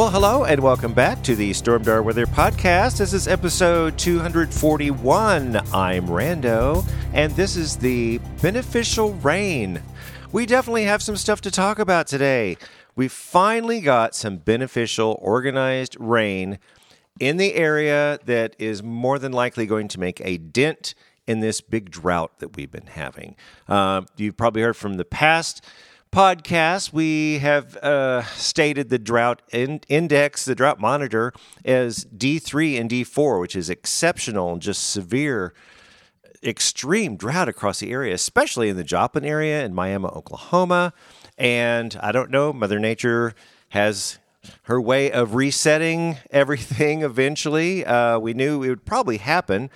Well, hello and welcome back to the Stormdar Weather Podcast. This is episode 241. I'm Rando, and this is the beneficial rain. We definitely have some stuff to talk about today. We finally got some beneficial, organized rain in the area that is more than likely going to make a dent in this big drought that we've been having. Uh, you've probably heard from the past podcast, we have uh, stated the drought in- index, the drought monitor, as D3 and D4, which is exceptional and just severe, extreme drought across the area, especially in the Joplin area in Miami, Oklahoma. And I don't know, Mother Nature has her way of resetting everything eventually. Uh, we knew it would probably happen,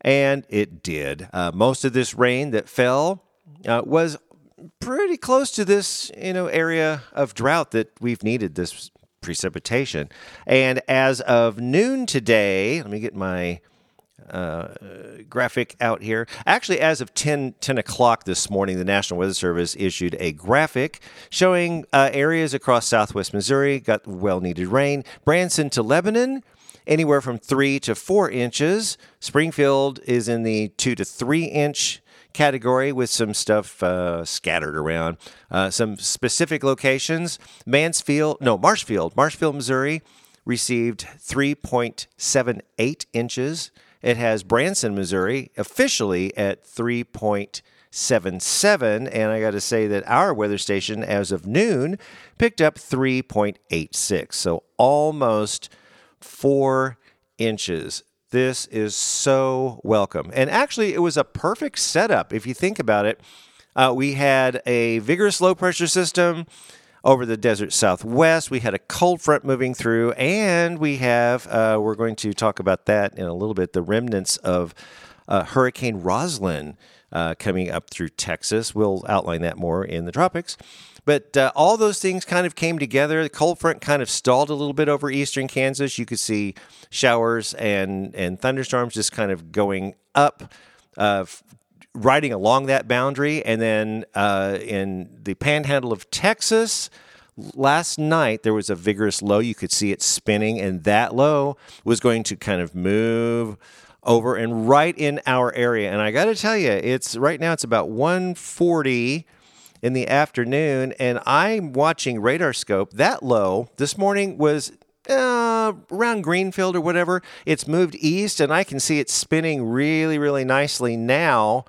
and it did. Uh, most of this rain that fell uh, was pretty close to this, you know, area of drought that we've needed this precipitation. And as of noon today, let me get my uh, graphic out here. Actually, as of 10, 10 o'clock this morning, the National Weather Service issued a graphic showing uh, areas across southwest Missouri got well needed rain. Branson to Lebanon, anywhere from three to four inches. Springfield is in the two to three inch category with some stuff uh, scattered around. Uh, some specific locations Mansfield, no, Marshfield, Marshfield, Missouri received 3.78 inches. It has Branson, Missouri officially at 3.77. And I got to say that our weather station, as of noon, picked up 3.86. So almost four inches. This is so welcome. And actually, it was a perfect setup if you think about it. Uh, we had a vigorous low pressure system over the desert southwest. We had a cold front moving through, and we have, uh, we're going to talk about that in a little bit, the remnants of uh, Hurricane Roslyn uh, coming up through Texas. We'll outline that more in the tropics. But uh, all those things kind of came together. The cold front kind of stalled a little bit over eastern Kansas. You could see showers and, and thunderstorms just kind of going up, uh, riding along that boundary. And then uh, in the panhandle of Texas, last night there was a vigorous low. You could see it spinning, and that low was going to kind of move over and right in our area. And I got to tell you, it's right now it's about 140 in the afternoon, and I'm watching radar scope. That low this morning was uh, around Greenfield or whatever. It's moved east, and I can see it spinning really, really nicely now.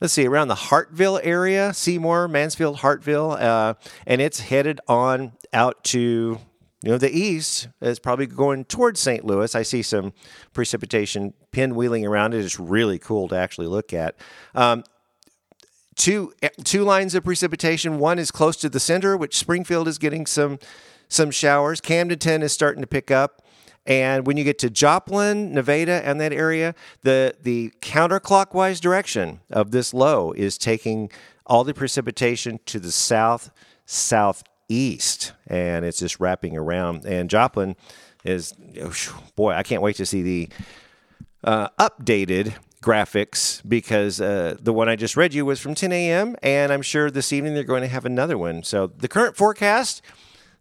Let's see, around the Hartville area, Seymour, Mansfield, Hartville, uh, and it's headed on out to you know the east. is probably going towards St. Louis. I see some precipitation pinwheeling around it. It's really cool to actually look at. Um, two two lines of precipitation. One is close to the center, which Springfield is getting some some showers. Camdenton is starting to pick up. And when you get to Joplin, Nevada, and that area, the the counterclockwise direction of this low is taking all the precipitation to the south south southeast, and it's just wrapping around. And Joplin is, boy, I can't wait to see the uh, updated graphics because uh, the one I just read you was from 10 a.m. and I'm sure this evening they're going to have another one. So the current forecast,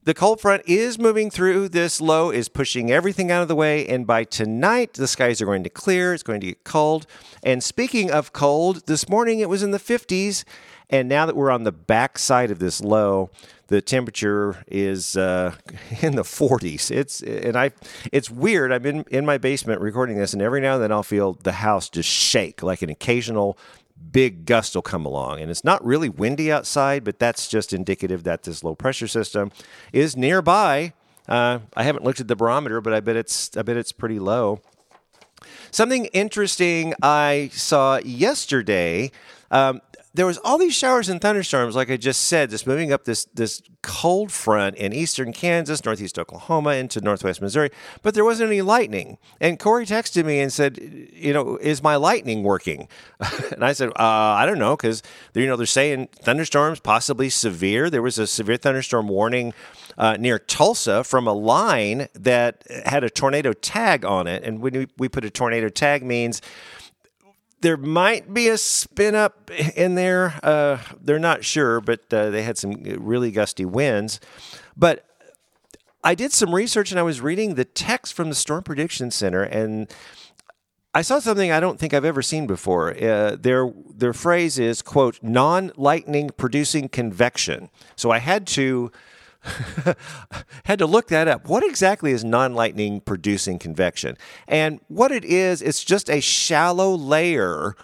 the cold front is moving through. This low is pushing everything out of the way, and by tonight the skies are going to clear. It's going to get cold. And speaking of cold, this morning it was in the 50s, and now that we're on the back side of this low, the temperature is uh, in the 40s. It's and I it's weird. I'm in in my basement recording this, and every now and then I'll feel the house just shake, like an occasional big gust will come along. And it's not really windy outside, but that's just indicative that this low pressure system is nearby. Uh, I haven't looked at the barometer, but I bet it's I bet it's pretty low. Something interesting I saw yesterday. Um, there was all these showers and thunderstorms, like I just said, just moving up this this cold front in eastern Kansas, northeast Oklahoma, into northwest Missouri, but there wasn't any lightning. And Corey texted me and said, "You know, is my lightning working?" and I said, uh, "I don't know, because you know they're saying thunderstorms possibly severe. There was a severe thunderstorm warning." Uh, near Tulsa from a line that had a tornado tag on it. And when we, we put a tornado tag means there might be a spin up in there. Uh, they're not sure, but uh, they had some really gusty winds. But I did some research and I was reading the text from the Storm Prediction Center and I saw something I don't think I've ever seen before. Uh, their their phrase is quote non lightning producing convection. So I had to had to look that up. What exactly is non lightning producing convection? And what it is, it's just a shallow layer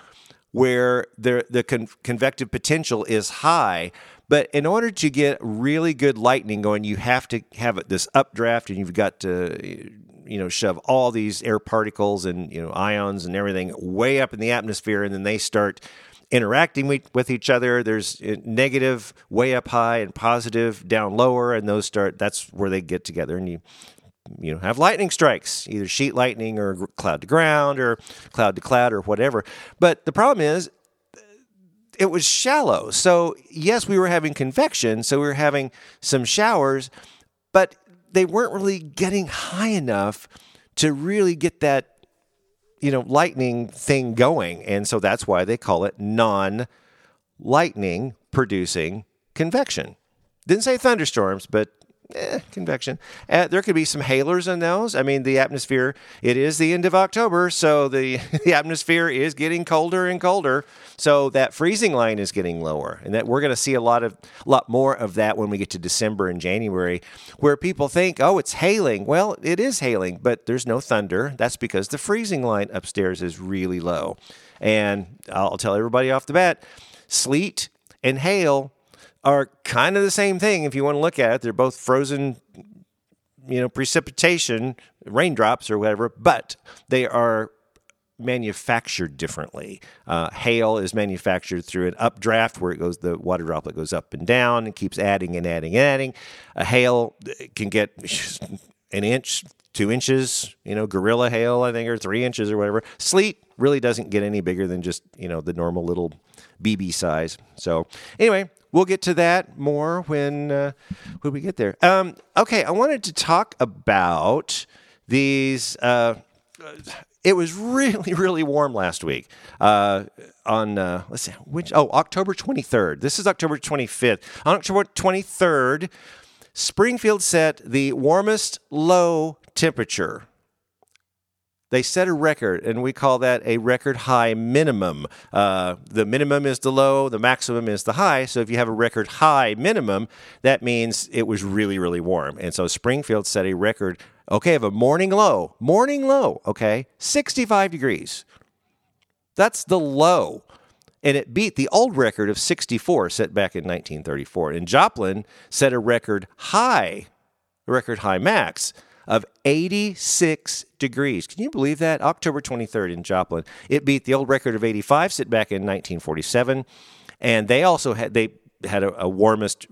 where the, the con- convective potential is high. But in order to get really good lightning going, you have to have this updraft and you've got to you know shove all these air particles and you know ions and everything way up in the atmosphere and then they start interacting with each other. There's negative way up high and positive down lower, and those start. That's where they get together, and you you know have lightning strikes, either sheet lightning or cloud to ground or cloud to cloud or whatever. But the problem is. It was shallow. So, yes, we were having convection. So, we were having some showers, but they weren't really getting high enough to really get that you know, lightning thing going. And so that's why they call it non lightning producing convection. Didn't say thunderstorms, but eh, convection. Uh, there could be some hailers in those. I mean, the atmosphere, it is the end of October, so the, the atmosphere is getting colder and colder. So that freezing line is getting lower. And that we're going to see a lot of a lot more of that when we get to December and January, where people think, oh, it's hailing. Well, it is hailing, but there's no thunder. That's because the freezing line upstairs is really low. And I'll tell everybody off the bat, sleet and hail are kind of the same thing if you want to look at it. They're both frozen, you know, precipitation, raindrops or whatever, but they are manufactured differently. Uh, hail is manufactured through an updraft where it goes, the water droplet goes up and down and keeps adding and adding and adding. A hail can get an inch, two inches, you know, gorilla hail, I think, or three inches or whatever. Sleet really doesn't get any bigger than just, you know, the normal little BB size. So, anyway, we'll get to that more when uh, when we get there. Um, okay, I wanted to talk about these. Uh, it was really really warm last week. Uh, on uh, let's see, which oh October twenty third. This is October twenty fifth. On October twenty third, Springfield set the warmest low temperature they set a record, and we call that a record high minimum. Uh, the minimum is the low, the maximum is the high. So if you have a record high minimum, that means it was really, really warm. And so Springfield set a record, okay, of a morning low, morning low, okay, 65 degrees. That's the low. And it beat the old record of 64 set back in 1934. And Joplin set a record high, record high max of 86 degrees. Can you believe that? October 23rd in Joplin. It beat the old record of 85 set back in 1947. And they also had they had a, a warmest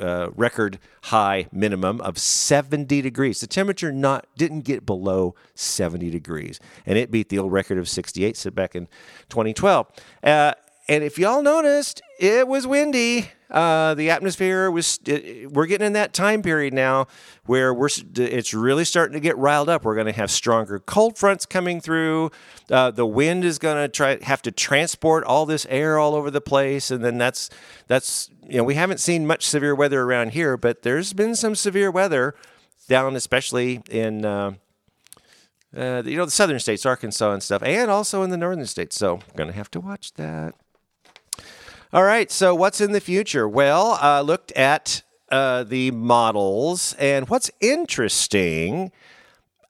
uh, record high minimum of 70 degrees. The temperature not didn't get below 70 degrees, and it beat the old record of 68 set back in 2012. Uh, and if y'all noticed, it was windy. Uh, the atmosphere was. It, we're getting in that time period now where we're. It's really starting to get riled up. We're going to have stronger cold fronts coming through. Uh, the wind is going to try have to transport all this air all over the place, and then that's that's you know we haven't seen much severe weather around here, but there's been some severe weather down, especially in. Uh, uh, you know the southern states, Arkansas and stuff, and also in the northern states. So, going to have to watch that. All right. So, what's in the future? Well, I uh, looked at uh, the models, and what's interesting,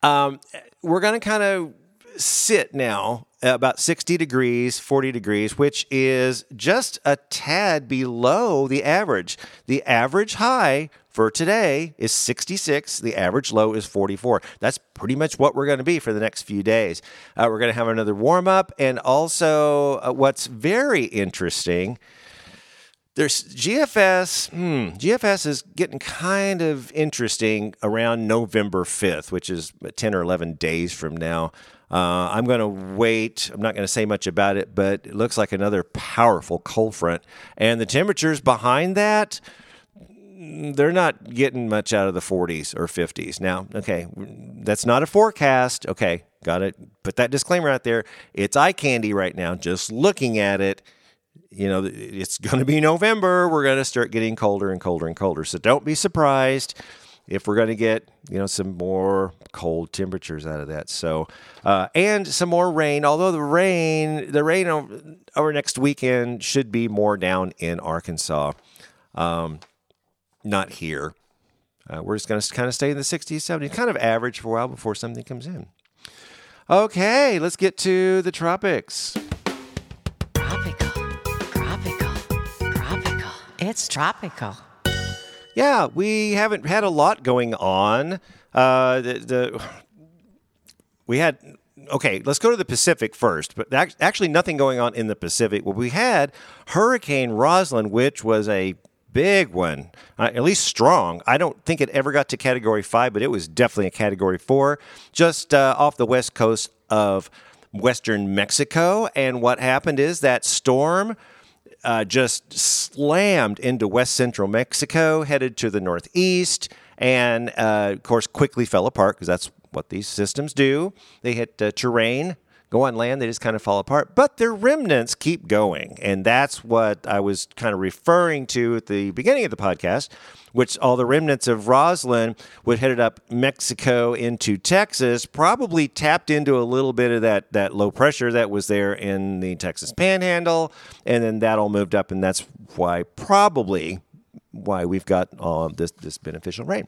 um, we're going to kind of sit now about 60 degrees, 40 degrees, which is just a tad below the average. The average high for today is 66. The average low is 44. That's pretty much what we're going to be for the next few days. Uh, we're going to have another warm up. And also, uh, what's very interesting there's GFS. Hmm, GFS is getting kind of interesting around November 5th, which is 10 or 11 days from now. Uh, I'm going to wait. I'm not going to say much about it, but it looks like another powerful cold front. And the temperatures behind that, they're not getting much out of the 40s or 50s. Now, okay, that's not a forecast. Okay, got to put that disclaimer out there. It's eye candy right now. Just looking at it, you know, it's going to be November. We're going to start getting colder and colder and colder. So don't be surprised if we're going to get you know some more cold temperatures out of that. So uh, and some more rain. Although the rain, the rain over, over next weekend should be more down in Arkansas, um, not here. Uh, we're just going to kind of stay in the 60s, 70s, kind of average for a while before something comes in. Okay, let's get to the tropics. Tropical, tropical, tropical. It's tropical. Yeah, we haven't had a lot going on. Uh, the, the we had okay. Let's go to the Pacific first, but actually nothing going on in the Pacific. Well, we had Hurricane Roslyn, which was a big one, uh, at least strong. I don't think it ever got to Category Five, but it was definitely a Category Four, just uh, off the west coast of western Mexico. And what happened is that storm uh, just slammed into west central Mexico, headed to the northeast, and uh, of course quickly fell apart because that's what these systems do. They hit uh, terrain, go on land, they just kind of fall apart. But their remnants keep going. And that's what I was kind of referring to at the beginning of the podcast, which all the remnants of Roslyn would headed up Mexico into Texas, probably tapped into a little bit of that, that low pressure that was there in the Texas panhandle. And then that all moved up. And that's why probably why we've got all of this, this beneficial rain.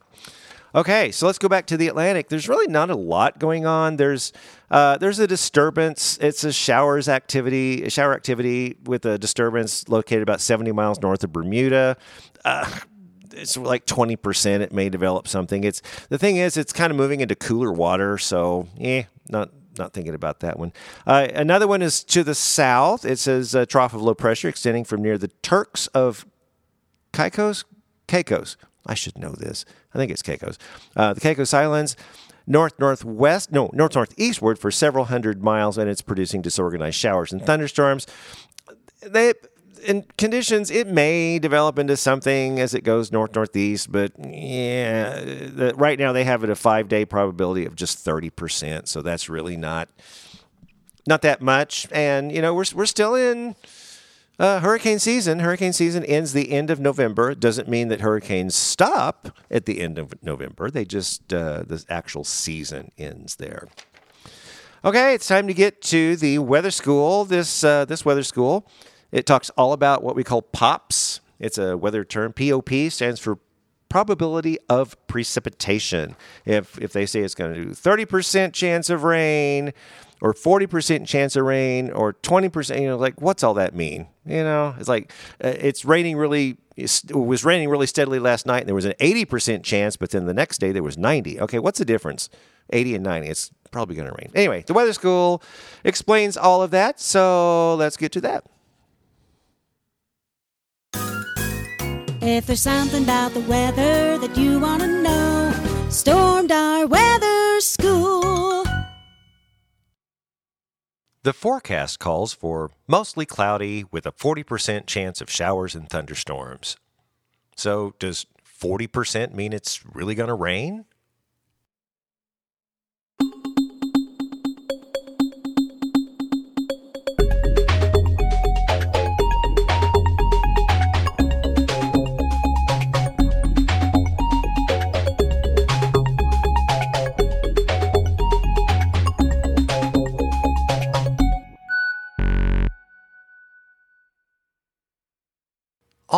Okay, so let's go back to the Atlantic. There's really not a lot going on. There's uh, there's a disturbance. It's a showers activity, a shower activity with a disturbance located about 70 miles north of Bermuda. Uh, it's like 20%. It may develop something. It's the thing is, it's kind of moving into cooler water. So, eh, not not thinking about that one. Uh, another one is to the south. It says a trough of low pressure extending from near the Turks of Caicos, Caicos, I should know this. I think it's Caicos. Uh, the Caicos Islands, north northwest, no, north northeastward for several hundred miles, and it's producing disorganized showers and thunderstorms. They in conditions, it may develop into something as it goes north northeast, but yeah, the, right now they have it a five day probability of just thirty percent. So that's really not not that much. And you know, we're we're still in uh, hurricane season. Hurricane season ends the end of November. Doesn't mean that hurricanes stop at the end of November. They just uh, the actual season ends there. Okay, it's time to get to the weather school. This uh, this weather school it talks all about what we call POPs. It's a weather term. POP stands for probability of precipitation. If if they say it's going to do 30% chance of rain, or 40% chance of rain or 20%, you know, like what's all that mean? You know, it's like uh, it's raining really it was raining really steadily last night and there was an 80% chance, but then the next day there was 90. Okay, what's the difference? 80 and 90. It's probably going to rain. Anyway, the weather school explains all of that, so let's get to that. If there's something about the weather that you want to know, Stormdar weather The forecast calls for mostly cloudy with a 40% chance of showers and thunderstorms. So, does 40% mean it's really going to rain?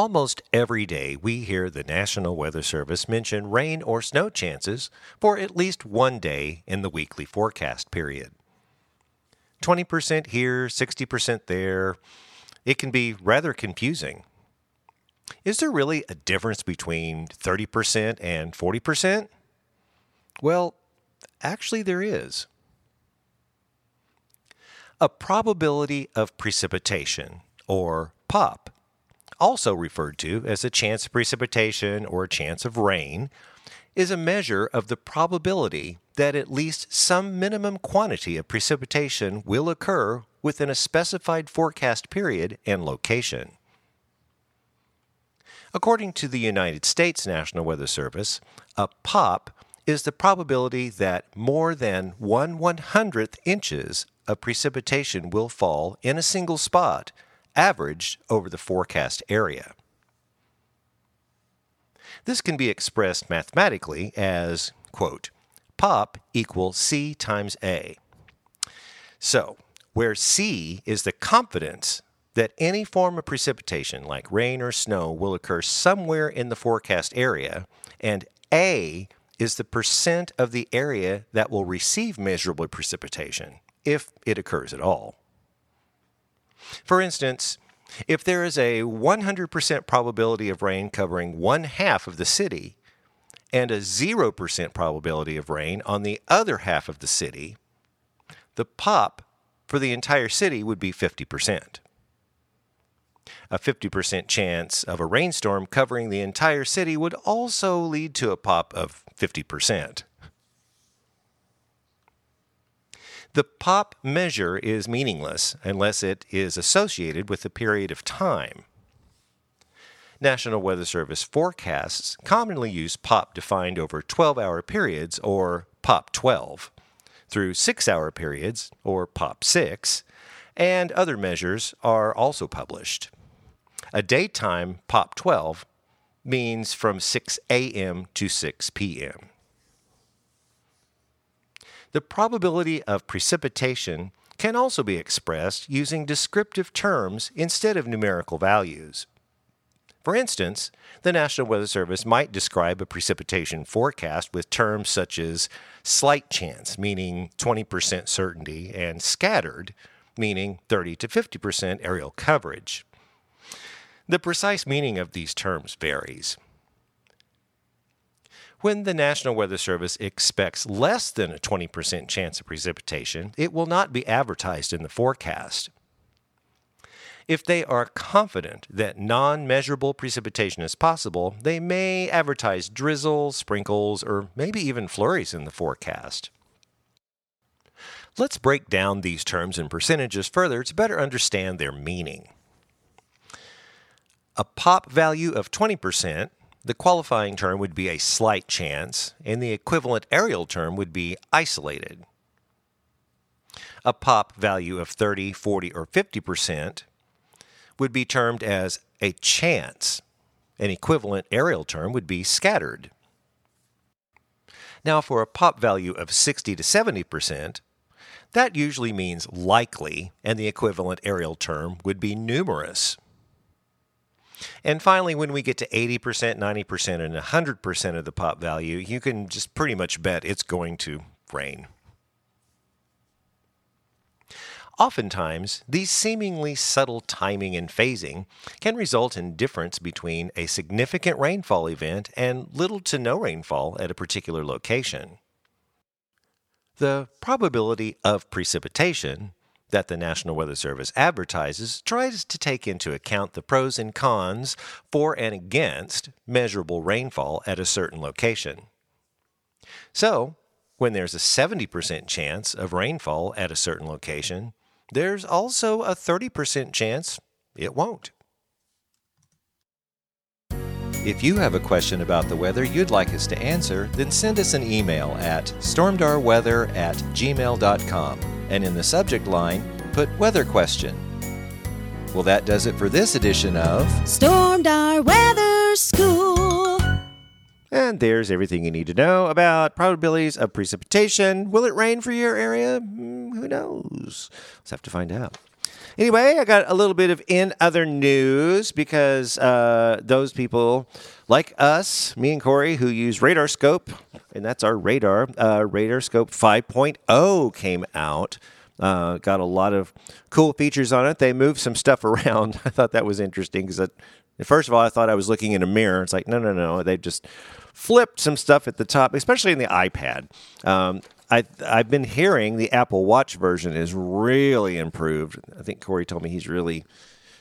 Almost every day, we hear the National Weather Service mention rain or snow chances for at least one day in the weekly forecast period. 20% here, 60% there. It can be rather confusing. Is there really a difference between 30% and 40%? Well, actually, there is. A probability of precipitation, or POP, also referred to as a chance of precipitation or chance of rain, is a measure of the probability that at least some minimum quantity of precipitation will occur within a specified forecast period and location. According to the United States National Weather Service, a POP is the probability that more than 1 100th inches of precipitation will fall in a single spot, averaged over the forecast area. This can be expressed mathematically as, quote, pop equals C times A. So, where C is the confidence that any form of precipitation, like rain or snow, will occur somewhere in the forecast area, and A is the percent of the area that will receive measurable precipitation, if it occurs at all. For instance, if there is a 100% probability of rain covering one half of the city and a 0% probability of rain on the other half of the city, the pop for the entire city would be 50%. A 50% chance of a rainstorm covering the entire city would also lead to a pop of 50%. The pop measure is meaningless unless it is associated with a period of time. National Weather Service forecasts commonly use pop defined over 12 hour periods or pop 12, through 6 hour periods or pop 6, and other measures are also published. A daytime pop 12 means from 6 a.m. to 6 p.m. The probability of precipitation can also be expressed using descriptive terms instead of numerical values. For instance, the National Weather Service might describe a precipitation forecast with terms such as slight chance, meaning 20% certainty, and scattered, meaning 30 to 50% areal coverage. The precise meaning of these terms varies. When the National Weather Service expects less than a 20% chance of precipitation, it will not be advertised in the forecast. If they are confident that non measurable precipitation is possible, they may advertise drizzle, sprinkles, or maybe even flurries in the forecast. Let's break down these terms and percentages further to better understand their meaning. A pop value of 20% the qualifying term would be a slight chance, and the equivalent areal term would be isolated. A pop value of 30, 40, or 50% would be termed as a chance. An equivalent areal term would be scattered. Now, for a pop value of 60 to 70%, that usually means likely, and the equivalent areal term would be numerous. And finally, when we get to 80%, 90%, and 100% of the pop value, you can just pretty much bet it's going to rain. Oftentimes, these seemingly subtle timing and phasing can result in difference between a significant rainfall event and little to no rainfall at a particular location. The probability of precipitation that the National Weather Service advertises tries to take into account the pros and cons for and against measurable rainfall at a certain location. So, when there's a 70% chance of rainfall at a certain location, there's also a 30% chance it won't. If you have a question about the weather you'd like us to answer, then send us an email at stormdarweather at gmail.com and in the subject line, put weather question. Well, that does it for this edition of Stormdar Weather School. And there's everything you need to know about probabilities of precipitation. Will it rain for your area? Hmm, who knows? Let's have to find out. Anyway, I got a little bit of in other news because uh, those people like us, me and Corey, who use Radar Scope, and that's our radar, uh, Radar Scope 5.0 came out Uh, got a lot of cool features on it. They moved some stuff around. I thought that was interesting because first of all, I thought I was looking in a mirror. It's like no, no, no. They just flipped some stuff at the top, especially in the iPad. Um, I, I've been hearing the Apple Watch version is really improved. I think Corey told me he's really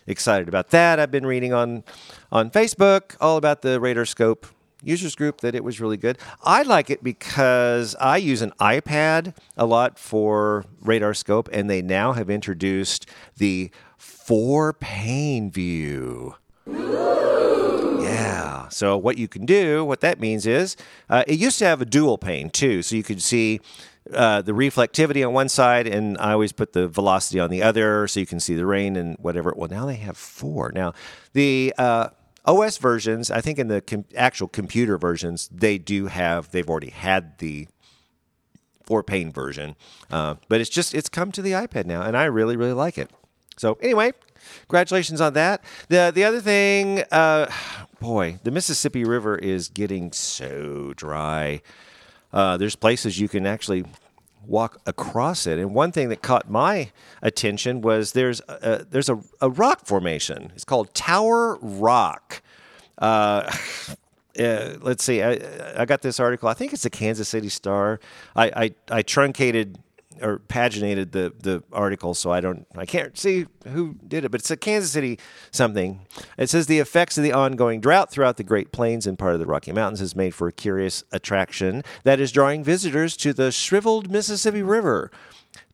excited about that. I've been reading on on Facebook all about the Radar Scope users group that it was really good. I like it because I use an iPad a lot for Radar Scope, and they now have introduced the four pane view. So what you can do, what that means is, uh, it used to have a dual pane too, so you could see uh, the reflectivity on one side, and I always put the velocity on the other, so you can see the rain and whatever. Well, now they have four. Now the uh, OS versions, I think in the com- actual computer versions, they do have. They've already had the four pane version, uh, but it's just it's come to the iPad now, and I really really like it. So anyway, congratulations on that. the The other thing, uh, boy, the Mississippi River is getting so dry. Uh, there's places you can actually walk across it. And one thing that caught my attention was there's a, there's a, a rock formation. It's called Tower Rock. Uh, uh, let's see. I, I got this article. I think it's the Kansas City Star. I, I, I truncated or paginated the the article, so I don't I can't see who did it, but it's a Kansas City something. It says the effects of the ongoing drought throughout the Great Plains and part of the Rocky Mountains has made for a curious attraction that is drawing visitors to the shriveled Mississippi River.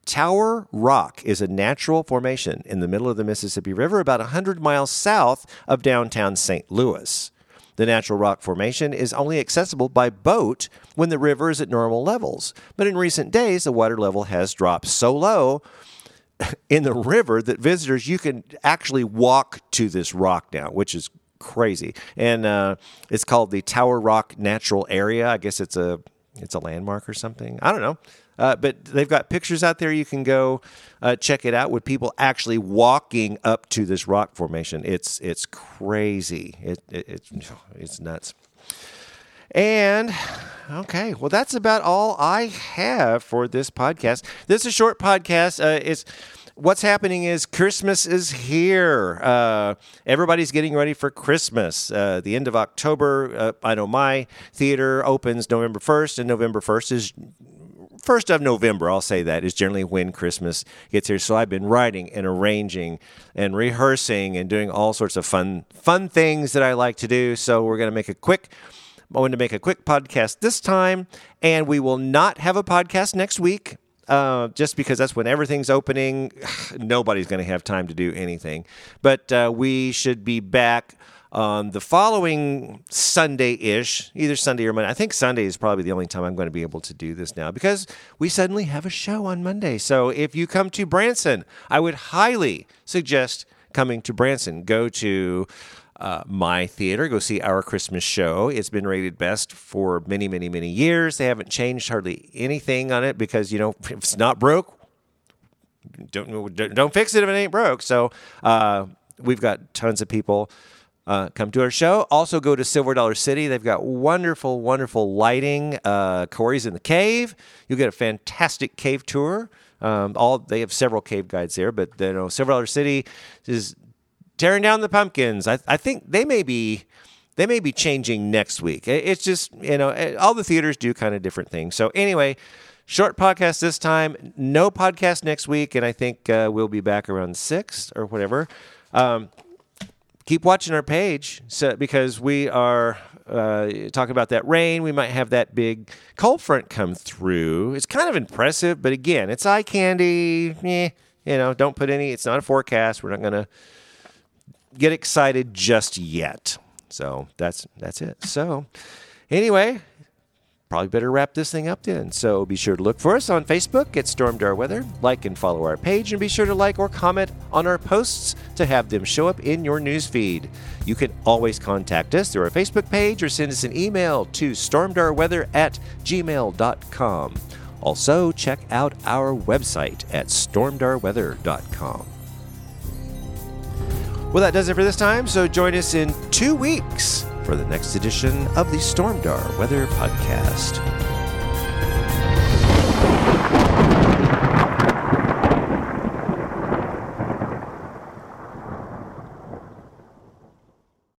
Tower Rock is a natural formation in the middle of the Mississippi River, about 100 miles south of downtown St. Louis. The natural rock formation is only accessible by boat when the river is at normal levels. But in recent days, the water level has dropped so low in the river that visitors, you can actually walk to this rock now, which is crazy. And uh, it's called the Tower Rock Natural Area. I guess it's a it's a landmark or something. I don't know. Uh, but they've got pictures out there. You can go uh, check it out with people actually walking up to this rock formation. It's it's crazy. It, it it's it's nuts. And okay, well, that's about all I have for this podcast. This is a short podcast. Uh, it's what's happening is Christmas is here. Uh, everybody's getting ready for Christmas. Uh, the end of October, uh, I know my theater opens November 1st, and November 1st is first of November, I'll say that, is generally when Christmas gets here. So I've been writing and arranging and rehearsing and doing all sorts of fun fun things that I like to do. So we're going to make a quick I wanted to make a quick podcast this time, and we will not have a podcast next week. Uh, just because that's when everything's opening, nobody's going to have time to do anything. But uh, we should be back um, the following Sunday ish, either Sunday or Monday, I think Sunday is probably the only time I'm going to be able to do this now because we suddenly have a show on Monday. So if you come to Branson, I would highly suggest coming to Branson. Go to uh, my theater, go see our Christmas show. It's been rated best for many, many, many years. They haven't changed hardly anything on it because, you know, if it's not broke, don't, don't fix it if it ain't broke. So uh, we've got tons of people uh, come to our show. Also, go to Silver Dollar City. They've got wonderful, wonderful lighting. Uh, Corey's in the cave. You'll get a fantastic cave tour. Um, all they have several cave guides there, but you know, Silver Dollar City is tearing down the pumpkins. I, I think they may be they may be changing next week. It's just you know eh, all the theaters do kind of different things. So anyway. Short podcast this time, no podcast next week, and I think uh, we'll be back around six or whatever. Um, keep watching our page so, because we are uh, talking about that rain. We might have that big cold front come through. It's kind of impressive, but again, it's eye candy. Eh, you know, don't put any, it's not a forecast. We're not going to get excited just yet. So that's that's it. So anyway, probably better wrap this thing up then. So be sure to look for us on Facebook at Stormdar Weather, like and follow our page, and be sure to like or comment on our posts to have them show up in your newsfeed. You can always contact us through our Facebook page or send us an email to stormdarweather at gmail.com. Also, check out our website at stormdarweather.com. Well, that does it for this time, so join us in two weeks for the next edition of the Stormdar Weather Podcast.